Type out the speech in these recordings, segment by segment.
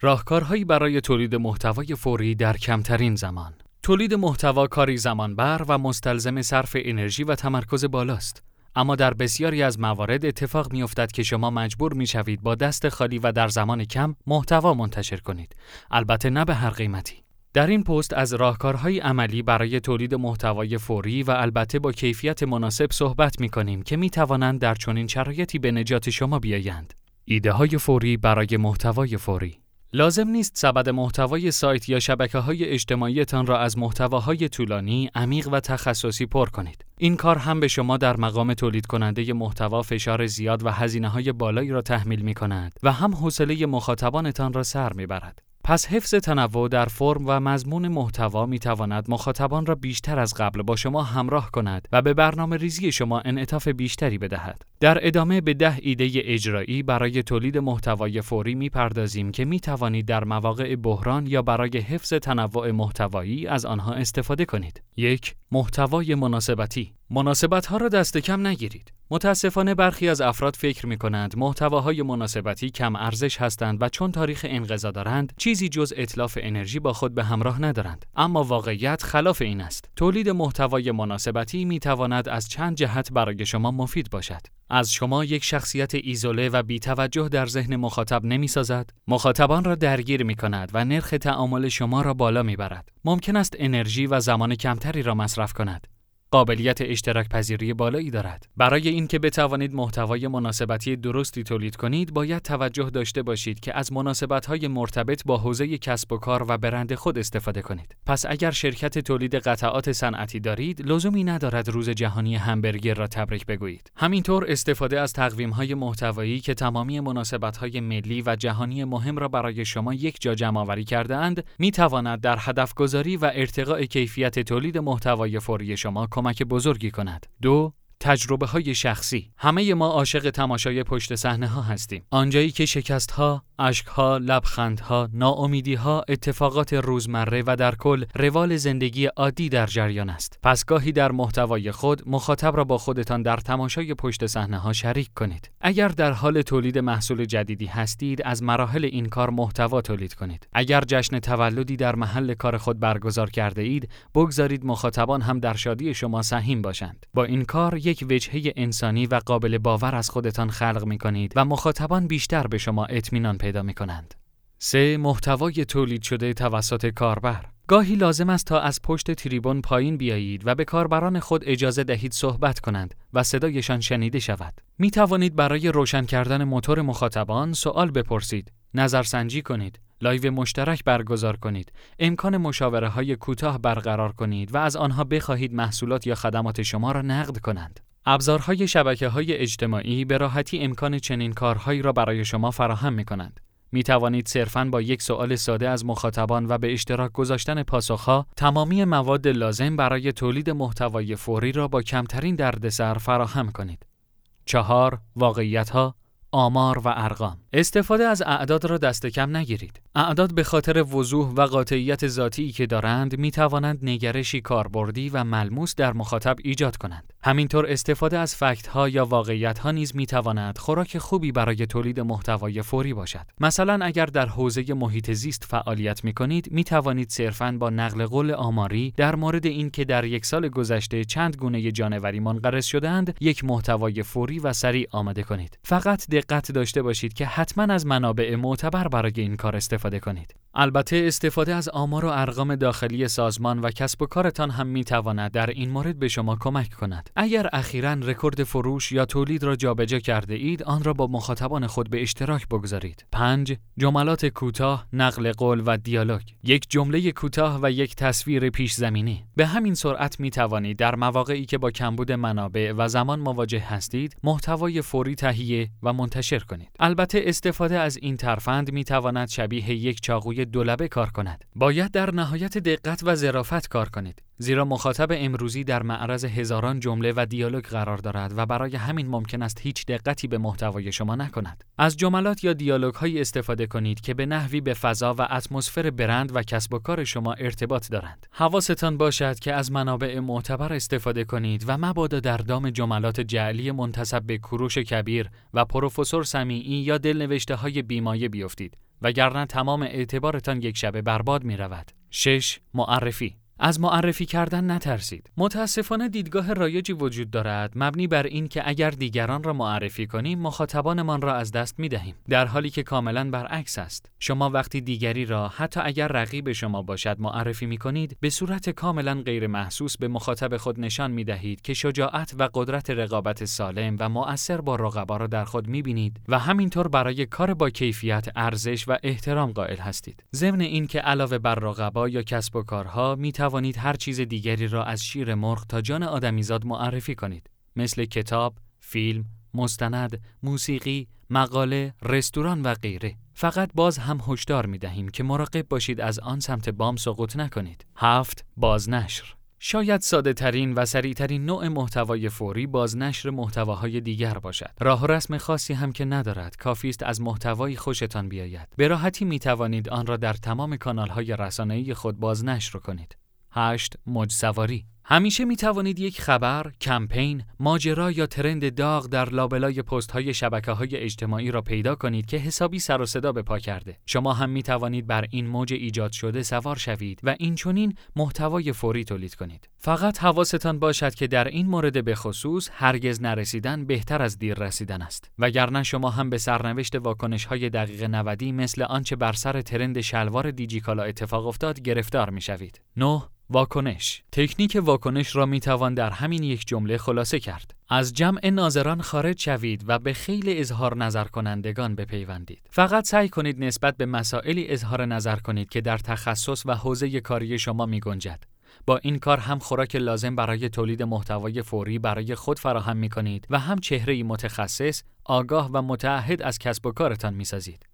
راهکارهایی برای تولید محتوای فوری در کمترین زمان. تولید محتوا کاری زمانبر و مستلزم صرف انرژی و تمرکز بالاست. اما در بسیاری از موارد اتفاق می افتد که شما مجبور می شوید با دست خالی و در زمان کم محتوا منتشر کنید. البته نه به هر قیمتی. در این پست از راهکارهای عملی برای تولید محتوای فوری و البته با کیفیت مناسب صحبت می کنیم که می توانند در چنین شرایطی به نجات شما بیایند. ایده های فوری برای محتوای فوری لازم نیست سبد محتوای سایت یا شبکه های اجتماعیتان را از محتواهای طولانی، عمیق و تخصصی پر کنید. این کار هم به شما در مقام تولید کننده محتوا فشار زیاد و هزینه های بالایی را تحمیل می کند و هم حوصله مخاطبانتان را سر می برد. پس حفظ تنوع در فرم و مضمون محتوا می تواند مخاطبان را بیشتر از قبل با شما همراه کند و به برنامه ریزی شما انعطاف بیشتری بدهد. در ادامه به ده ایده اجرایی برای تولید محتوای فوری می پردازیم که می توانید در مواقع بحران یا برای حفظ تنوع محتوایی از آنها استفاده کنید. یک محتوای مناسبتی مناسبت ها را دست کم نگیرید. متاسفانه برخی از افراد فکر می کنند محتواهای مناسبتی کم ارزش هستند و چون تاریخ انقضا دارند چیزی جز اطلاف انرژی با خود به همراه ندارند. اما واقعیت خلاف این است. تولید محتوای مناسبتی می تواند از چند جهت برای شما مفید باشد. از شما یک شخصیت ایزوله و بیتوجه در ذهن مخاطب نمی سازد مخاطبان را درگیر می کند و نرخ تعامل شما را بالا می برد ممکن است انرژی و زمان کمتری را مصرف کند. قابلیت اشتراک پذیری بالایی دارد. برای اینکه بتوانید محتوای مناسبتی درستی تولید کنید، باید توجه داشته باشید که از مناسبت‌های مرتبط با حوزه کسب و کار و برند خود استفاده کنید. پس اگر شرکت تولید قطعات صنعتی دارید، لزومی ندارد روز جهانی همبرگر را تبریک بگویید. همینطور استفاده از تقویم‌های محتوایی که تمامی مناسبت‌های ملی و جهانی مهم را برای شما یک جا جمع آوری کرده‌اند، می‌تواند در هدف گذاری و ارتقاء کیفیت تولید محتوای فوری شما کمک بزرگی کند. دو تجربه های شخصی همه ما عاشق تماشای پشت صحنه ها هستیم آنجایی که شکست ها اشکها، لبخندها، ناامیدیها، اتفاقات روزمره و در کل روال زندگی عادی در جریان است. پس گاهی در محتوای خود مخاطب را با خودتان در تماشای پشت صحنه ها شریک کنید. اگر در حال تولید محصول جدیدی هستید، از مراحل این کار محتوا تولید کنید. اگر جشن تولدی در محل کار خود برگزار کرده اید، بگذارید مخاطبان هم در شادی شما سهیم باشند. با این کار یک وجهه انسانی و قابل باور از خودتان خلق می کنید و مخاطبان بیشتر به شما اطمینان پیدا می کنند. 3. محتوای تولید شده توسط کاربر گاهی لازم است تا از پشت تریبون پایین بیایید و به کاربران خود اجازه دهید صحبت کنند و صدایشان شنیده شود. می توانید برای روشن کردن موتور مخاطبان سوال بپرسید، نظرسنجی کنید، live مشترک برگزار کنید، امکان مشاوره های کوتاه برقرار کنید و از آنها بخواهید محصولات یا خدمات شما را نقد کنند. ابزارهای شبکه های اجتماعی به راحتی امکان چنین کارهایی را برای شما فراهم می کنند. می توانید صرفاً با یک سوال ساده از مخاطبان و به اشتراک گذاشتن پاسخها تمامی مواد لازم برای تولید محتوای فوری را با کمترین دردسر فراهم کنید. چهار واقعیت ها آمار و ارقام استفاده از اعداد را دست کم نگیرید. اعداد به خاطر وضوح و قاطعیت ذاتی که دارند می توانند نگرشی کاربردی و ملموس در مخاطب ایجاد کنند. همینطور استفاده از فکت ها یا واقعیت ها نیز می تواند خوراک خوبی برای تولید محتوای فوری باشد. مثلا اگر در حوزه محیط زیست فعالیت می کنید می توانید صرفاً با نقل قول آماری در مورد اینکه در یک سال گذشته چند گونه جانوری منقرض شدهاند یک محتوای فوری و سریع آماده کنید. فقط دقت داشته باشید که حتما از منابع معتبر برای این کار استفاده کنید. البته استفاده از آمار و ارقام داخلی سازمان و کسب و کارتان هم می تواند در این مورد به شما کمک کند. اگر اخیرا رکورد فروش یا تولید را جابجا کرده اید، آن را با مخاطبان خود به اشتراک بگذارید. 5. جملات کوتاه، نقل قول و دیالوگ. یک جمله کوتاه و یک تصویر پیش زمینی. به همین سرعت می توانید در مواقعی که با کمبود منابع و زمان مواجه هستید، محتوای فوری تهیه و منتشر کنید. البته استفاده از این ترفند می تواند شبیه یک چاقوی دولبه کار کند. باید در نهایت دقت و ظرافت کار کنید. زیرا مخاطب امروزی در معرض هزاران جمله و دیالوگ قرار دارد و برای همین ممکن است هیچ دقتی به محتوای شما نکند. از جملات یا دیالوگ های استفاده کنید که به نحوی به فضا و اتمسفر برند و کسب و کار شما ارتباط دارند. حواستان باشد که از منابع معتبر استفاده کنید و مبادا در دام جملات جعلی منتسب به کوروش کبیر و پروفسور سمیعی یا دلنوشته های بیمایه بیفتید. وگرنه تمام اعتبارتان یک شبه برباد می رود. 6. معرفی از معرفی کردن نترسید. متاسفانه دیدگاه رایجی وجود دارد مبنی بر این که اگر دیگران را معرفی کنیم مخاطبانمان را از دست می دهیم. در حالی که کاملا برعکس است. شما وقتی دیگری را حتی اگر رقیب شما باشد معرفی می کنید به صورت کاملا غیر محسوس به مخاطب خود نشان می دهید که شجاعت و قدرت رقابت سالم و مؤثر با رقبا را در خود می بینید و همینطور برای کار با کیفیت ارزش و احترام قائل هستید. ضمن اینکه علاوه بر رقبا یا کسب و کارها می توانید هر چیز دیگری را از شیر مرغ تا جان آدمیزاد معرفی کنید مثل کتاب، فیلم، مستند، موسیقی، مقاله، رستوران و غیره. فقط باز هم هشدار می دهیم که مراقب باشید از آن سمت بام سقوط نکنید. هفت بازنشر شاید ساده ترین و سریع ترین نوع محتوای فوری بازنشر محتواهای دیگر باشد. راه و رسم خاصی هم که ندارد، کافی است از محتوایی خوشتان بیاید. به راحتی می توانید آن را در تمام کانالهای رسانه‌ای خود بازنشر کنید. 8. مجسواری همیشه می توانید یک خبر، کمپین، ماجرا یا ترند داغ در لابلای پست های شبکه های اجتماعی را پیدا کنید که حسابی سر و صدا به پا کرده. شما هم می توانید بر این موج ایجاد شده سوار شوید و این چونین محتوای فوری تولید کنید. فقط حواستان باشد که در این مورد به خصوص هرگز نرسیدن بهتر از دیر رسیدن است. وگرنه شما هم به سرنوشت واکنش های دقیق 90 مثل آنچه بر سر ترند شلوار دیجیکالا اتفاق افتاد گرفتار می شوید. 9. واکنش تکنیک واکنش را می توان در همین یک جمله خلاصه کرد. از جمع ناظران خارج شوید و به خیلی اظهار نظر کنندگان بپیوندید. فقط سعی کنید نسبت به مسائلی اظهار نظر کنید که در تخصص و حوزه کاری شما می گنجد. با این کار هم خوراک لازم برای تولید محتوای فوری برای خود فراهم می کنید و هم چهره متخصص، آگاه و متعهد از کسب و کارتان می سازید.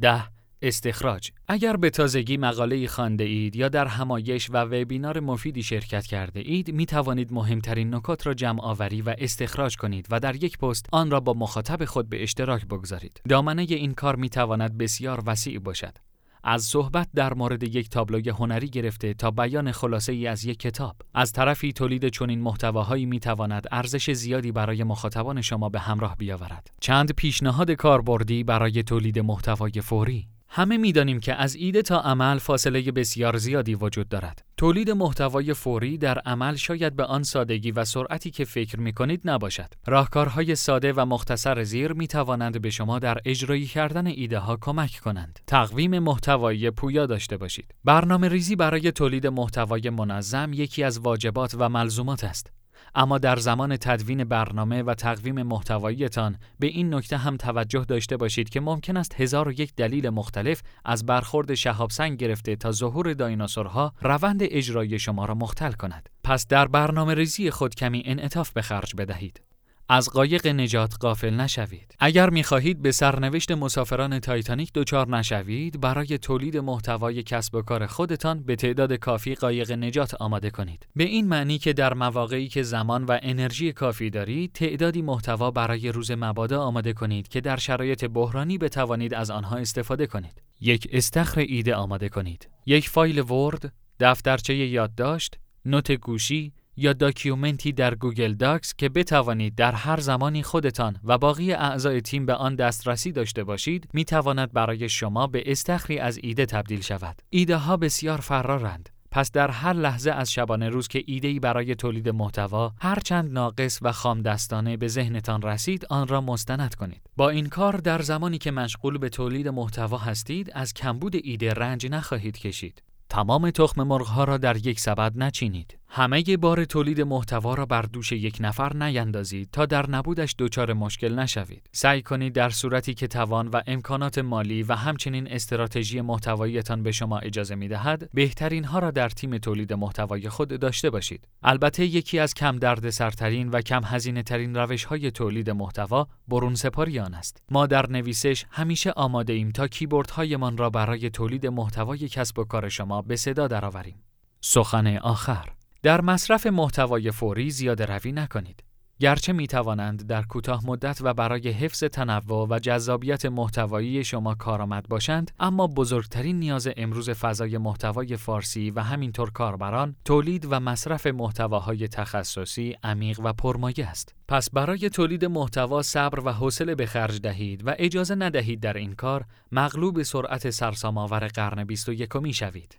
ده استخراج. اگر به تازگی مقاله خانده اید یا در همایش و وبینار مفیدی شرکت کرده اید می توانید مهمترین نکات را جمع آوری و استخراج کنید و در یک پست آن را با مخاطب خود به اشتراک بگذارید. دامنه این کار می تواند بسیار وسیع باشد. از صحبت در مورد یک تابلوی هنری گرفته تا بیان خلاصه ای از یک کتاب. از طرفی تولید چنین محتواهایی می تواند ارزش زیادی برای مخاطبان شما به همراه بیاورد. چند پیشنهاد کاربردی برای تولید محتوای فوری. همه می‌دانیم که از ایده تا عمل فاصله بسیار زیادی وجود دارد. تولید محتوای فوری در عمل شاید به آن سادگی و سرعتی که فکر می کنید نباشد. راهکارهای ساده و مختصر زیر می توانند به شما در اجرایی کردن ایده ها کمک کنند. تقویم محتوایی پویا داشته باشید. برنامه ریزی برای تولید محتوای منظم یکی از واجبات و ملزومات است. اما در زمان تدوین برنامه و تقویم محتواییتان به این نکته هم توجه داشته باشید که ممکن است هزار و یک دلیل مختلف از برخورد شهاب سنگ گرفته تا ظهور دایناسورها روند اجرایی شما را مختل کند. پس در برنامه ریزی خود کمی انعطاف به خرج بدهید. از قایق نجات غافل نشوید. اگر می‌خواهید به سرنوشت مسافران تایتانیک دچار نشوید، برای تولید محتوای کسب و کار خودتان به تعداد کافی قایق نجات آماده کنید. به این معنی که در مواقعی که زمان و انرژی کافی دارید، تعدادی محتوا برای روز مبادا آماده کنید که در شرایط بحرانی بتوانید از آنها استفاده کنید. یک استخر ایده آماده کنید. یک فایل Word، دفترچه یادداشت، note گوشی، یا document ی در Google Docs که بتوانید در هر زمانی خودتان و باقی اعضای تیم به آن دسترسی داشته باشید می تواند برای شما به استخری از ایده تبدیل شود. ایده ها بسیار فرارند. پس در هر لحظه از شبانه روز که ایده‌ای برای تولید محتوا هر چند ناقص و خام دستانه به ذهنتان رسید آن را مستند کنید. با این کار در زمانی که مشغول به تولید محتوا هستید از کمبود ایده رنج نخواهید کشید. تمام تخم مرغ را در یک سبد نچینید. همه بار تولید محتوا را بر دوش یک نفر نیندازید تا در نبودش دچار مشکل نشوید. سعی کنید در صورتی که توان و امکانات مالی و همچنین استراتژی محتواییتان به شما اجازه می دهد، بهترین ها را در تیم تولید محتوای خود داشته باشید. البته یکی از کم درد سرترین و کم هزینه ترین روش های تولید محتوا برون سپاری آن است. ما در نویسش همیشه آماده ایم تا کیبورد هایمان را برای تولید محتوای کسب و کار شما به صدا درآوریم. سخن آخر در مصرف محتوای فوری زیاده روی نکنید. گرچه می توانند در کوتاه مدت و برای حفظ تنوع و جذابیت محتوایی شما کارآمد باشند اما بزرگترین نیاز امروز فضای محتوای فارسی و همینطور کاربران تولید و مصرف محتواهای تخصصی عمیق و پرمایه است پس برای تولید محتوا صبر و حوصله به خرج دهید و اجازه ندهید در این کار مغلوب سرعت سرسام‌آور قرن 21 می شوید